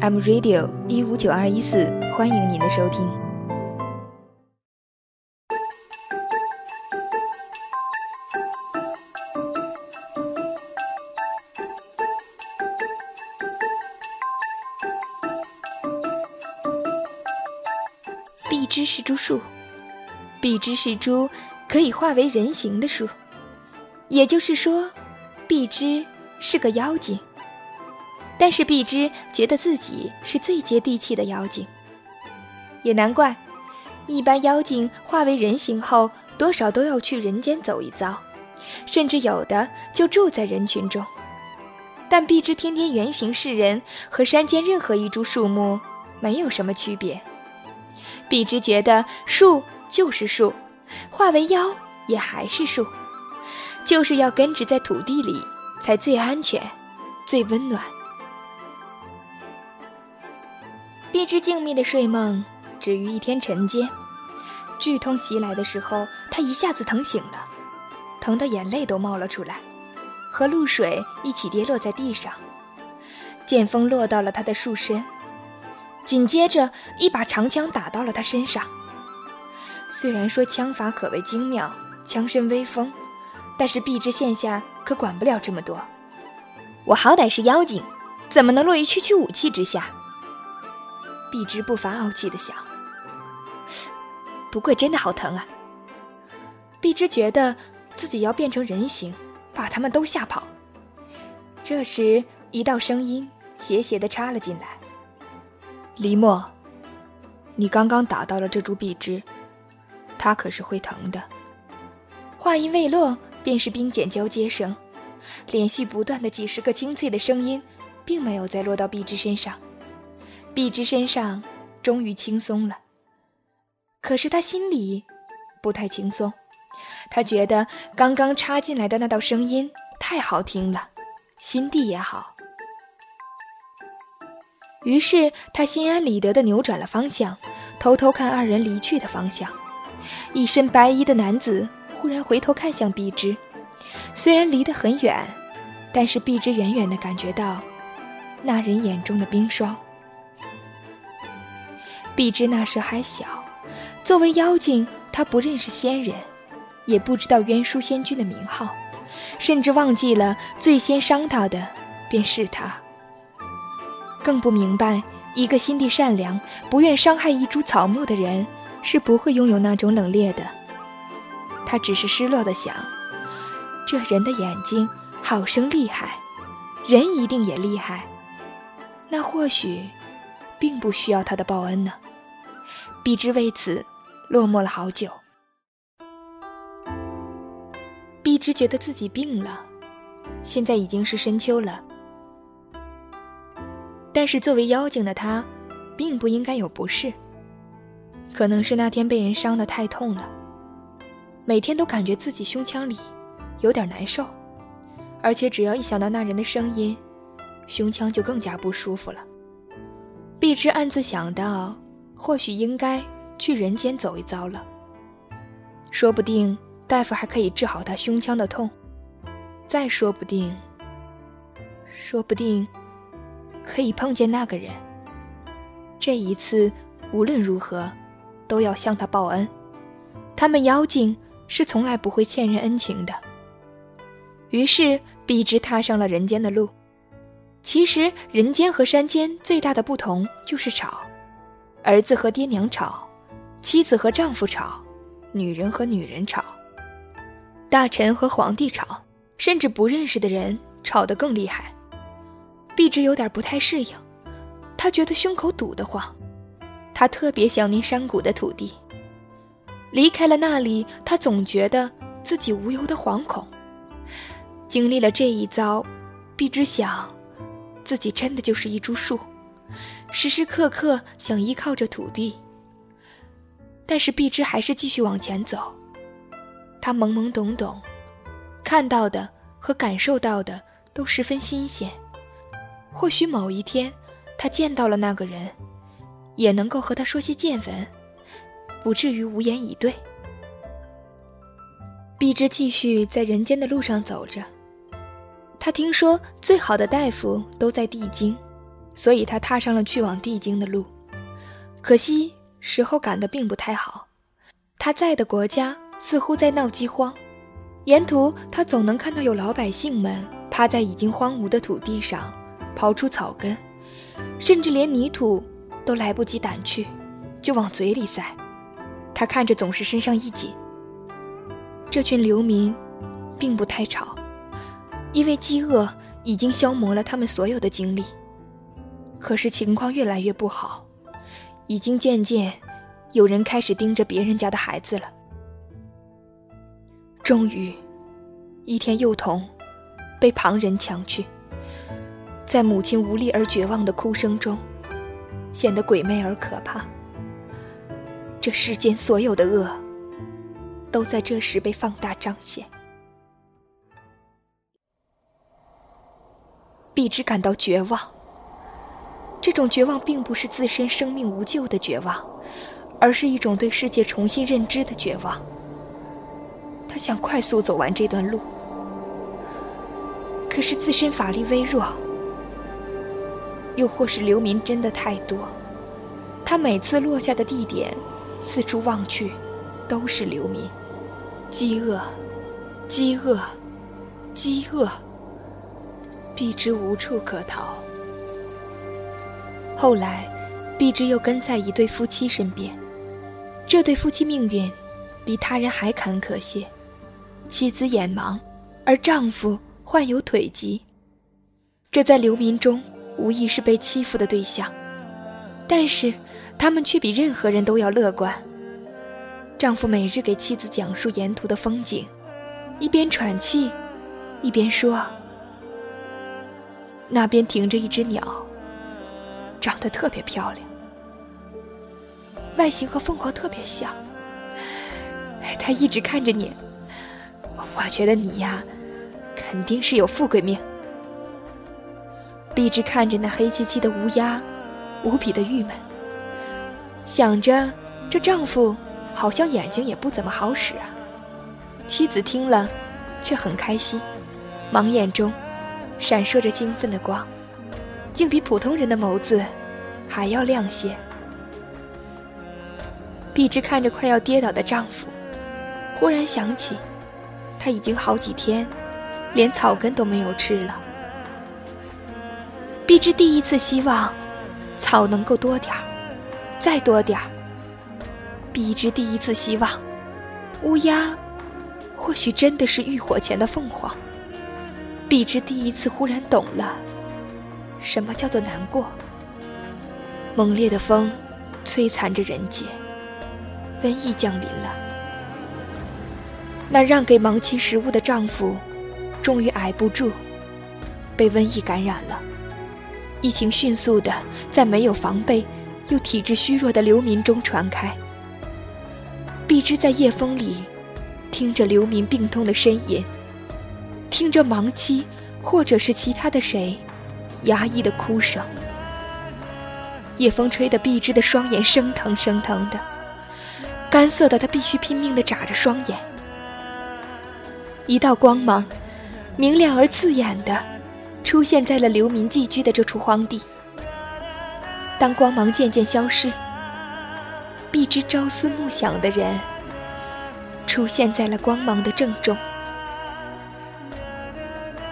，M Radio 一五九二一四，欢迎您的收听。碧芝是株树，碧芝是株可以化为人形的树，也就是说，碧芝是个妖精。但是碧芝觉得自己是最接地气的妖精，也难怪，一般妖精化为人形后，多少都要去人间走一遭，甚至有的就住在人群中。但碧芝天天原形是人，和山间任何一株树木没有什么区别。碧芝觉得树就是树，化为妖也还是树，就是要根植在土地里才最安全、最温暖。碧芝静谧的睡梦止于一天晨间，剧痛袭来的时候，她一下子疼醒了，疼得眼泪都冒了出来，和露水一起跌落在地上。剑锋落到了她的树身。紧接着，一把长枪打到了他身上。虽然说枪法可谓精妙，枪身威风，但是碧芝现下可管不了这么多。我好歹是妖精，怎么能落于区区武器之下？碧芝不乏傲气的想。不过真的好疼啊！碧芝觉得自己要变成人形，把他们都吓跑。这时，一道声音斜斜的插了进来。黎墨，你刚刚打到了这株碧芝，它可是会疼的。话音未落，便是冰茧交接声，连续不断的几十个清脆的声音，并没有再落到碧芝身上。碧芝身上终于轻松了，可是他心里不太轻松，他觉得刚刚插进来的那道声音太好听了，心地也好。于是他心安理得地扭转了方向，偷偷看二人离去的方向。一身白衣的男子忽然回头看向碧芝，虽然离得很远，但是碧芝远远地感觉到那人眼中的冰霜。碧芝那时还小，作为妖精，她不认识仙人，也不知道渊书仙君的名号，甚至忘记了最先伤她的便是他。更不明白，一个心地善良、不愿伤害一株草木的人，是不会拥有那种冷冽的。他只是失落的想：这人的眼睛好生厉害，人一定也厉害。那或许，并不需要他的报恩呢。碧芝为此落寞了好久。碧芝觉得自己病了，现在已经是深秋了。但是作为妖精的她，并不应该有不适。可能是那天被人伤得太痛了，每天都感觉自己胸腔里有点难受，而且只要一想到那人的声音，胸腔就更加不舒服了。碧芝暗自想到，或许应该去人间走一遭了。说不定大夫还可以治好他胸腔的痛，再说不定，说不定。可以碰见那个人。这一次，无论如何，都要向他报恩。他们妖精是从来不会欠人恩情的。于是，笔直踏上了人间的路。其实，人间和山间最大的不同就是吵：儿子和爹娘吵，妻子和丈夫吵，女人和女人吵，大臣和皇帝吵，甚至不认识的人吵得更厉害。碧芝有点不太适应，她觉得胸口堵得慌，她特别想念山谷的土地。离开了那里，她总觉得自己无由的惶恐。经历了这一遭，碧芝想，自己真的就是一株树，时时刻刻想依靠着土地。但是碧芝还是继续往前走，她懵懵懂懂，看到的和感受到的都十分新鲜。或许某一天，他见到了那个人，也能够和他说些见闻，不至于无言以对。碧芝继续在人间的路上走着。他听说最好的大夫都在地京，所以他踏上了去往地京的路。可惜时候赶得并不太好，他在的国家似乎在闹饥荒，沿途他总能看到有老百姓们趴在已经荒芜的土地上，刨出草根，甚至连泥土都来不及掸去，就往嘴里塞。他看着总是身上一紧。这群流民，并不太吵，因为饥饿已经消磨了他们所有的精力。可是情况越来越不好，已经渐渐有人开始盯着别人家的孩子了。终于，一天幼童被旁人抢去，在母亲无力而绝望的哭声中，显得鬼魅而可怕。这世间所有的恶。都在这时被放大彰显。碧芝感到绝望。这种绝望并不是自身生命无救的绝望，而是一种对世界重新认知的绝望。他想快速走完这段路，可是自身法力微弱，又或是流民真的太多。他每次落下的地点，四处望去，都是流民。饥饿，饥饿，饥饿。避之无处可逃。后来，碧芝又跟在一对夫妻身边。这对夫妻命运比他人还坎坷些，妻子眼盲，而丈夫患有腿疾。这在流民中无疑是被欺负的对象，但是他们却比任何人都要乐观。丈夫每日给妻子讲述沿途的风景，一边喘气，一边说：“那边停着一只鸟，长得特别漂亮，外形和凤凰特别像。他一直看着你，我觉得你呀，肯定是有富贵命。”碧芝看着那黑漆漆的乌鸦，无比的郁闷，想着这丈夫。好像眼睛也不怎么好使啊。妻子听了，却很开心，盲眼中闪烁着兴奋的光，竟比普通人的眸子还要亮些。碧芝看着快要跌倒的丈夫，忽然想起，他已经好几天连草根都没有吃了。碧芝第一次希望草能够多点儿，再多点儿。碧芝第一次希望，乌鸦或许真的是浴火前的凤凰。碧芝第一次忽然懂了，什么叫做难过。猛烈的风摧残着人界，瘟疫降临了。那让给盲妻食物的丈夫，终于挨不住，被瘟疫感染了。疫情迅速的在没有防备又体质虚弱的流民中传开。碧芝在夜风里，听着流民病痛的呻吟，听着盲妻或者是其他的谁，压抑的哭声。夜风吹得碧芝的双眼生疼生疼的，干涩的她必须拼命的眨着双眼。一道光芒，明亮而刺眼的，出现在了流民寄居的这处荒地。当光芒渐渐消失。碧芝朝思暮想的人，出现在了光芒的正中。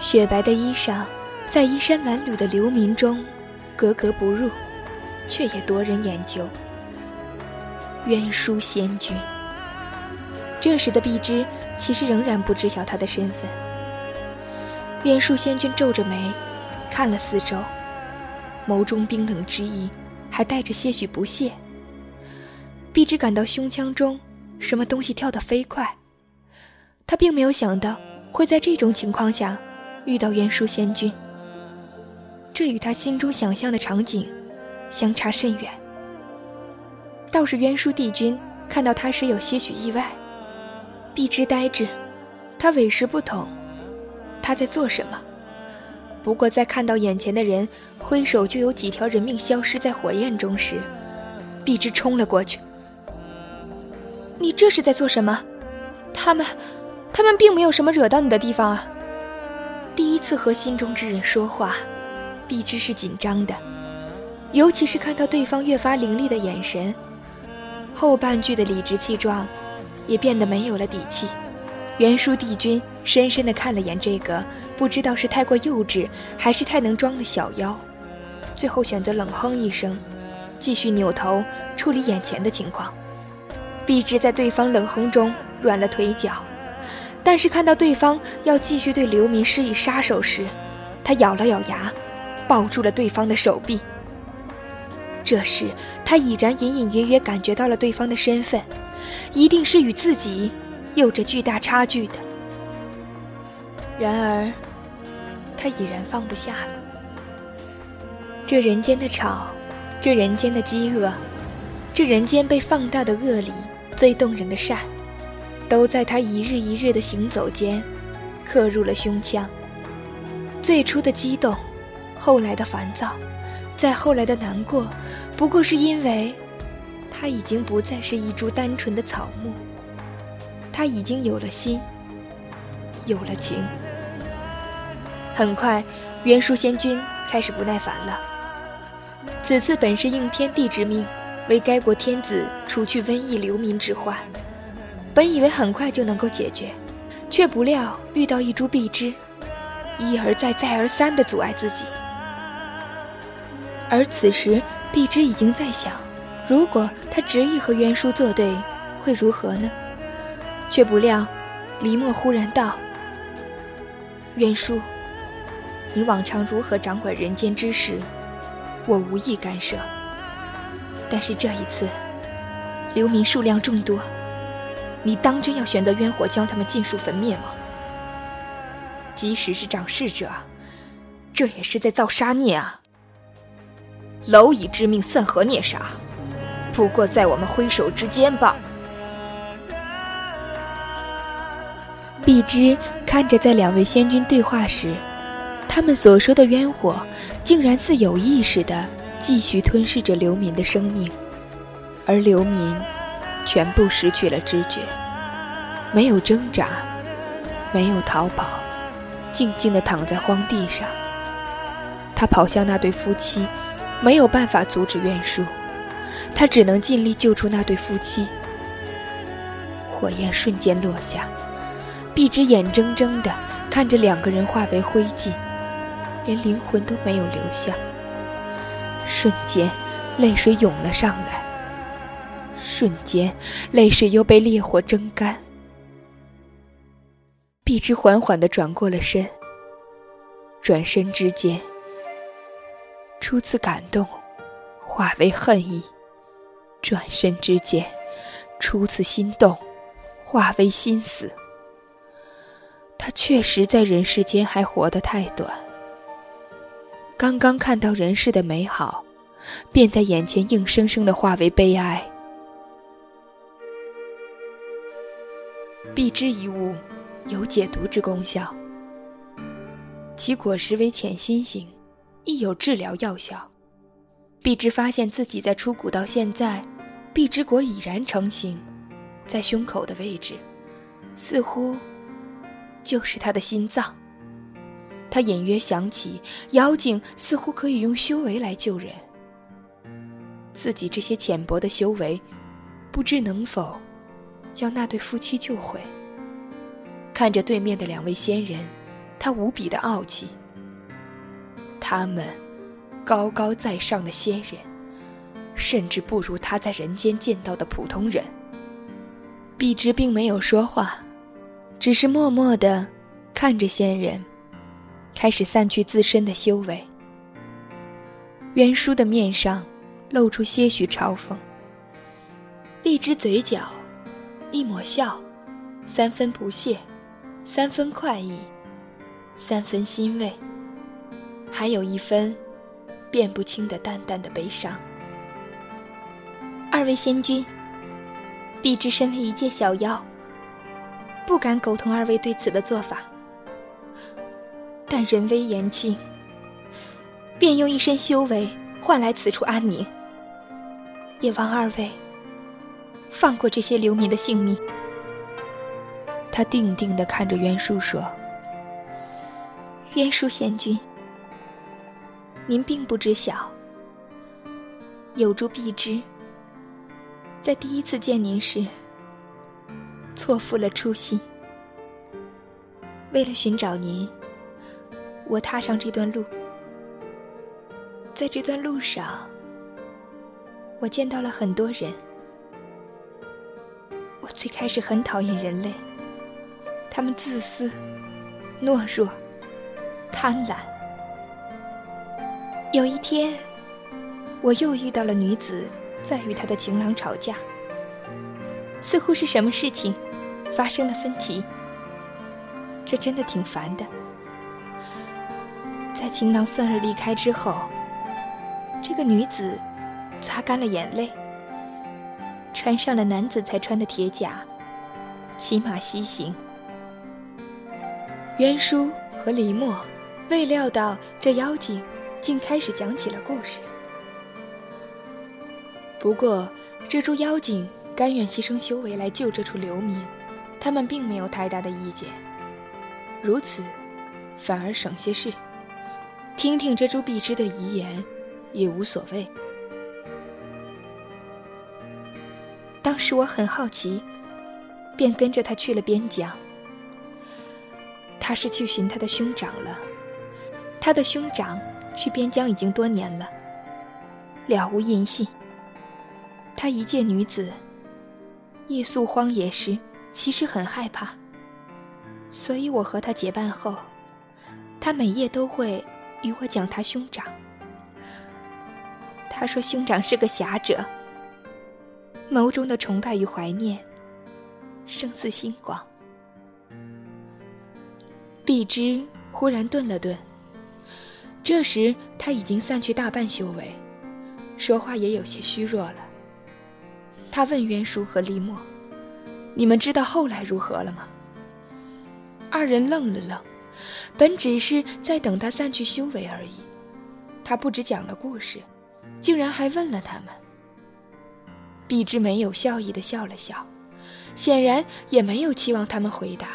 雪白的衣裳，在衣衫褴褛的流民中，格格不入，却也夺人眼球。渊书仙君。这时的碧芝其实仍然不知晓他的身份。渊书仙君皱着眉，看了四周，眸中冰冷之意，还带着些许不屑。碧芝感到胸腔中什么东西跳得飞快，他并没有想到会在这种情况下遇到渊书仙君。这与他心中想象的场景相差甚远。倒是渊书帝君看到他时有些许意外。碧芝呆滞，他委实不懂他在做什么。不过在看到眼前的人挥手就有几条人命消失在火焰中时，碧芝冲了过去。你这是在做什么？他们，他们并没有什么惹到你的地方啊。第一次和心中之人说话，必知是紧张的，尤其是看到对方越发凌厉的眼神，后半句的理直气壮也变得没有了底气。袁叔帝君深深的看了眼这个不知道是太过幼稚还是太能装的小妖，最后选择冷哼一声，继续扭头处理眼前的情况。碧芝在对方冷哼中软了腿脚，但是看到对方要继续对刘明施以杀手时，他咬了咬牙，抱住了对方的手臂。这时，他已然隐隐约约感觉到了对方的身份，一定是与自己有着巨大差距的。然而，他已然放不下了。这人间的吵，这人间的饥饿，这人间被放大的恶里最动人的善，都在他一日一日的行走间，刻入了胸腔。最初的激动，后来的烦躁。再后来的难过，不过是因为，他已经不再是一株单纯的草木，他已经有了心，有了情。很快，袁术仙君开始不耐烦了。此次本是应天帝之命，为该国天子除去瘟疫流民之患，本以为很快就能够解决，却不料遇到一株碧枝，一而再、再而三的阻碍自己。而此时，碧芝已经在想，如果他执意和袁叔作对，会如何呢？却不料，黎墨忽然道：“袁叔，你往常如何掌管人间之事，我无意干涉。但是这一次，流民数量众多，你当真要选择冤火将他们尽数焚灭吗？即使是掌事者，这也是在造杀孽啊！”蝼蚁之命算何孽杀？不过在我们挥手之间罢。碧芝看着在两位仙君对话时，他们所说的冤火，竟然似有意识的继续吞噬着流民的生命，而流民全部失去了知觉，没有挣扎，没有逃跑，静静的躺在荒地上。他跑向那对夫妻。没有办法阻止怨叔，他只能尽力救出那对夫妻。火焰瞬间落下，碧芝眼睁睁地看着两个人化为灰烬，连灵魂都没有留下。瞬间，泪水涌了上来。瞬间，泪水又被烈火蒸干。碧芝缓缓地转过了身，转身之间。初次感动，化为恨意；转身之间，初次心动，化为心死。他确实在人世间还活得太短。刚刚看到人世的美好，便在眼前硬生生的化为悲哀。避之一物，有解毒之功效，其果实为浅心型。亦有治疗药效。碧芝发现自己在出谷到现在，碧之果已然成型，在胸口的位置，似乎就是他的心脏。他隐约想起，妖精似乎可以用修为来救人。自己这些浅薄的修为，不知能否将那对夫妻救回。看着对面的两位仙人，他无比的傲气。他们，高高在上的仙人，甚至不如他在人间见到的普通人。碧芝并没有说话，只是默默的看着仙人，开始散去自身的修为。渊叔的面上露出些许嘲讽，碧芝嘴角一抹笑，三分不屑，三分快意，三分欣慰。还有一分辨不清的淡淡的悲伤。二位仙君，碧芝身为一介小妖，不敢苟同二位对此的做法。但人微言轻，便用一身修为换来此处安宁。也望二位放过这些流民的性命。他定定的看着袁叔说：“袁叔仙君。”您并不知晓，有诸必知，在第一次见您时，错付了初心。为了寻找您，我踏上这段路。在这段路上，我见到了很多人。我最开始很讨厌人类，他们自私、懦弱、贪婪。有一天。我又遇到了女子，在与她的情郎吵架，似乎是什么事情发生了分歧。这真的挺烦的。在情郎愤而离开之后，这个女子擦干了眼泪，穿上了男子才穿的铁甲，骑马西行。袁叔和李默未料到这妖精竟开始讲起了故事。不过，这株妖精甘愿牺牲修为来救这处流民，他们并没有太大的意见。如此，反而省些事，听听这株碧枝的遗言，也无所谓。当时我很好奇，便跟着他去了边疆。他是去寻他的兄长了，他的兄长去边疆已经多年了，了无音信。他一介女子，夜宿荒野时，其实很害怕。所以我和他结伴后，他每夜都会与我讲他兄长。他说兄长是个侠者，眸中的崇拜与怀念，胜似星光。碧芝忽然顿了顿，这时他已经散去大半修为，说话也有些虚弱了。他问袁叔和李默：“你们知道后来如何了吗？”二人愣了愣，本只是在等他散去修为而已。他不止讲了故事，竟然还问了他们。毕之没有笑意的笑了笑，显然也没有期望他们回答，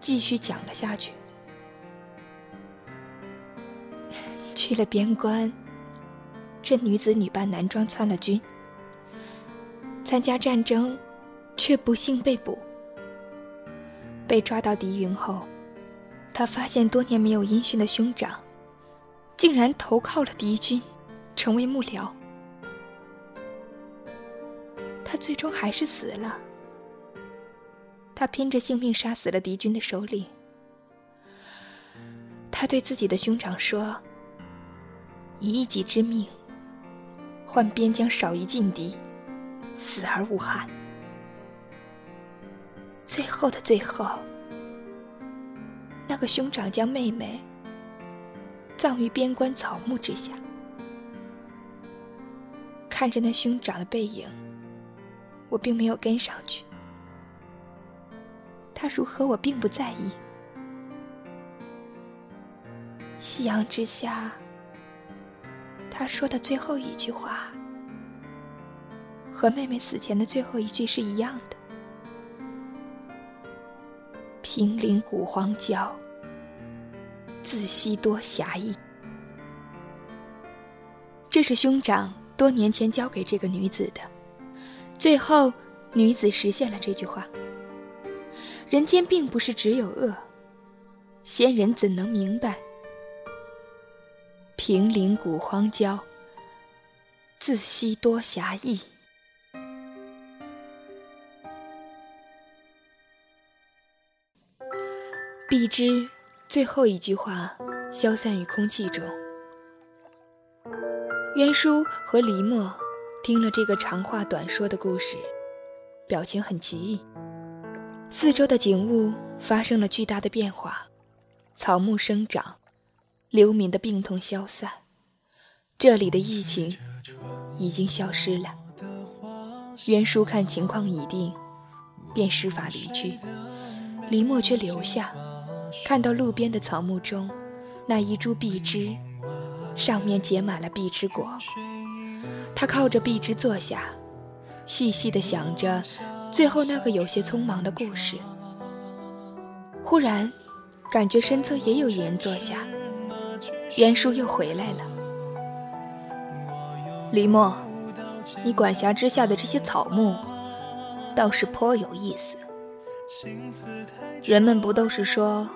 继续讲了下去。去了边关，这女子女扮男装参了军。参加战争，却不幸被捕。被抓到敌营后，他发现多年没有音讯的兄长，竟然投靠了敌军，成为幕僚。他最终还是死了。他拼着性命杀死了敌军的首领。他对自己的兄长说：“以一己之命，换边疆少一劲敌。”死而无憾。最后的最后，那个兄长将妹妹葬于边关草木之下。看着那兄长的背影，我并没有跟上去。他如何，我并不在意。夕阳之下，他说的最后一句话。和妹妹死前的最后一句是一样的：“平陵古荒郊，自惜多侠义。”这是兄长多年前交给这个女子的。最后，女子实现了这句话。人间并不是只有恶，仙人怎能明白？平陵古荒郊，自惜多侠义。碧之最后一句话消散于空气中。渊叔和黎墨听了这个长话短说的故事，表情很奇异。四周的景物发生了巨大的变化，草木生长，流民的病痛消散，这里的疫情已经消失了。袁叔看情况已定，便施法离去，黎墨却留下。看到路边的草木中，那一株碧枝，上面结满了碧枝果。他靠着碧枝坐下，细细的想着最后那个有些匆忙的故事。忽然，感觉身侧也有一人坐下。袁叔又回来了。李默，你管辖之下的这些草木，倒是颇有意思。人们不都是说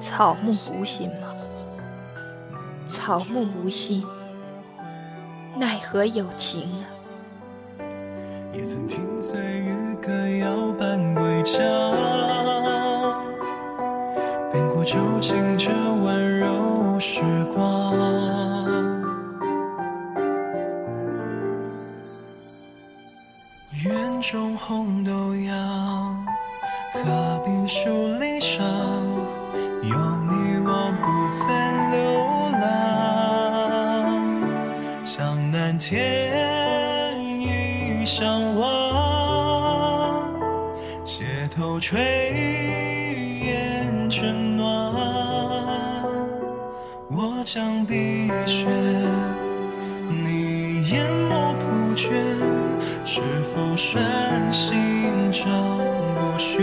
草木无心吗？草木无心，奈何有情啊？也曾听醉于歌谣般归家，变过旧情这温柔时光。园中红将碧血，你淹没不觉，是否顺心照？谁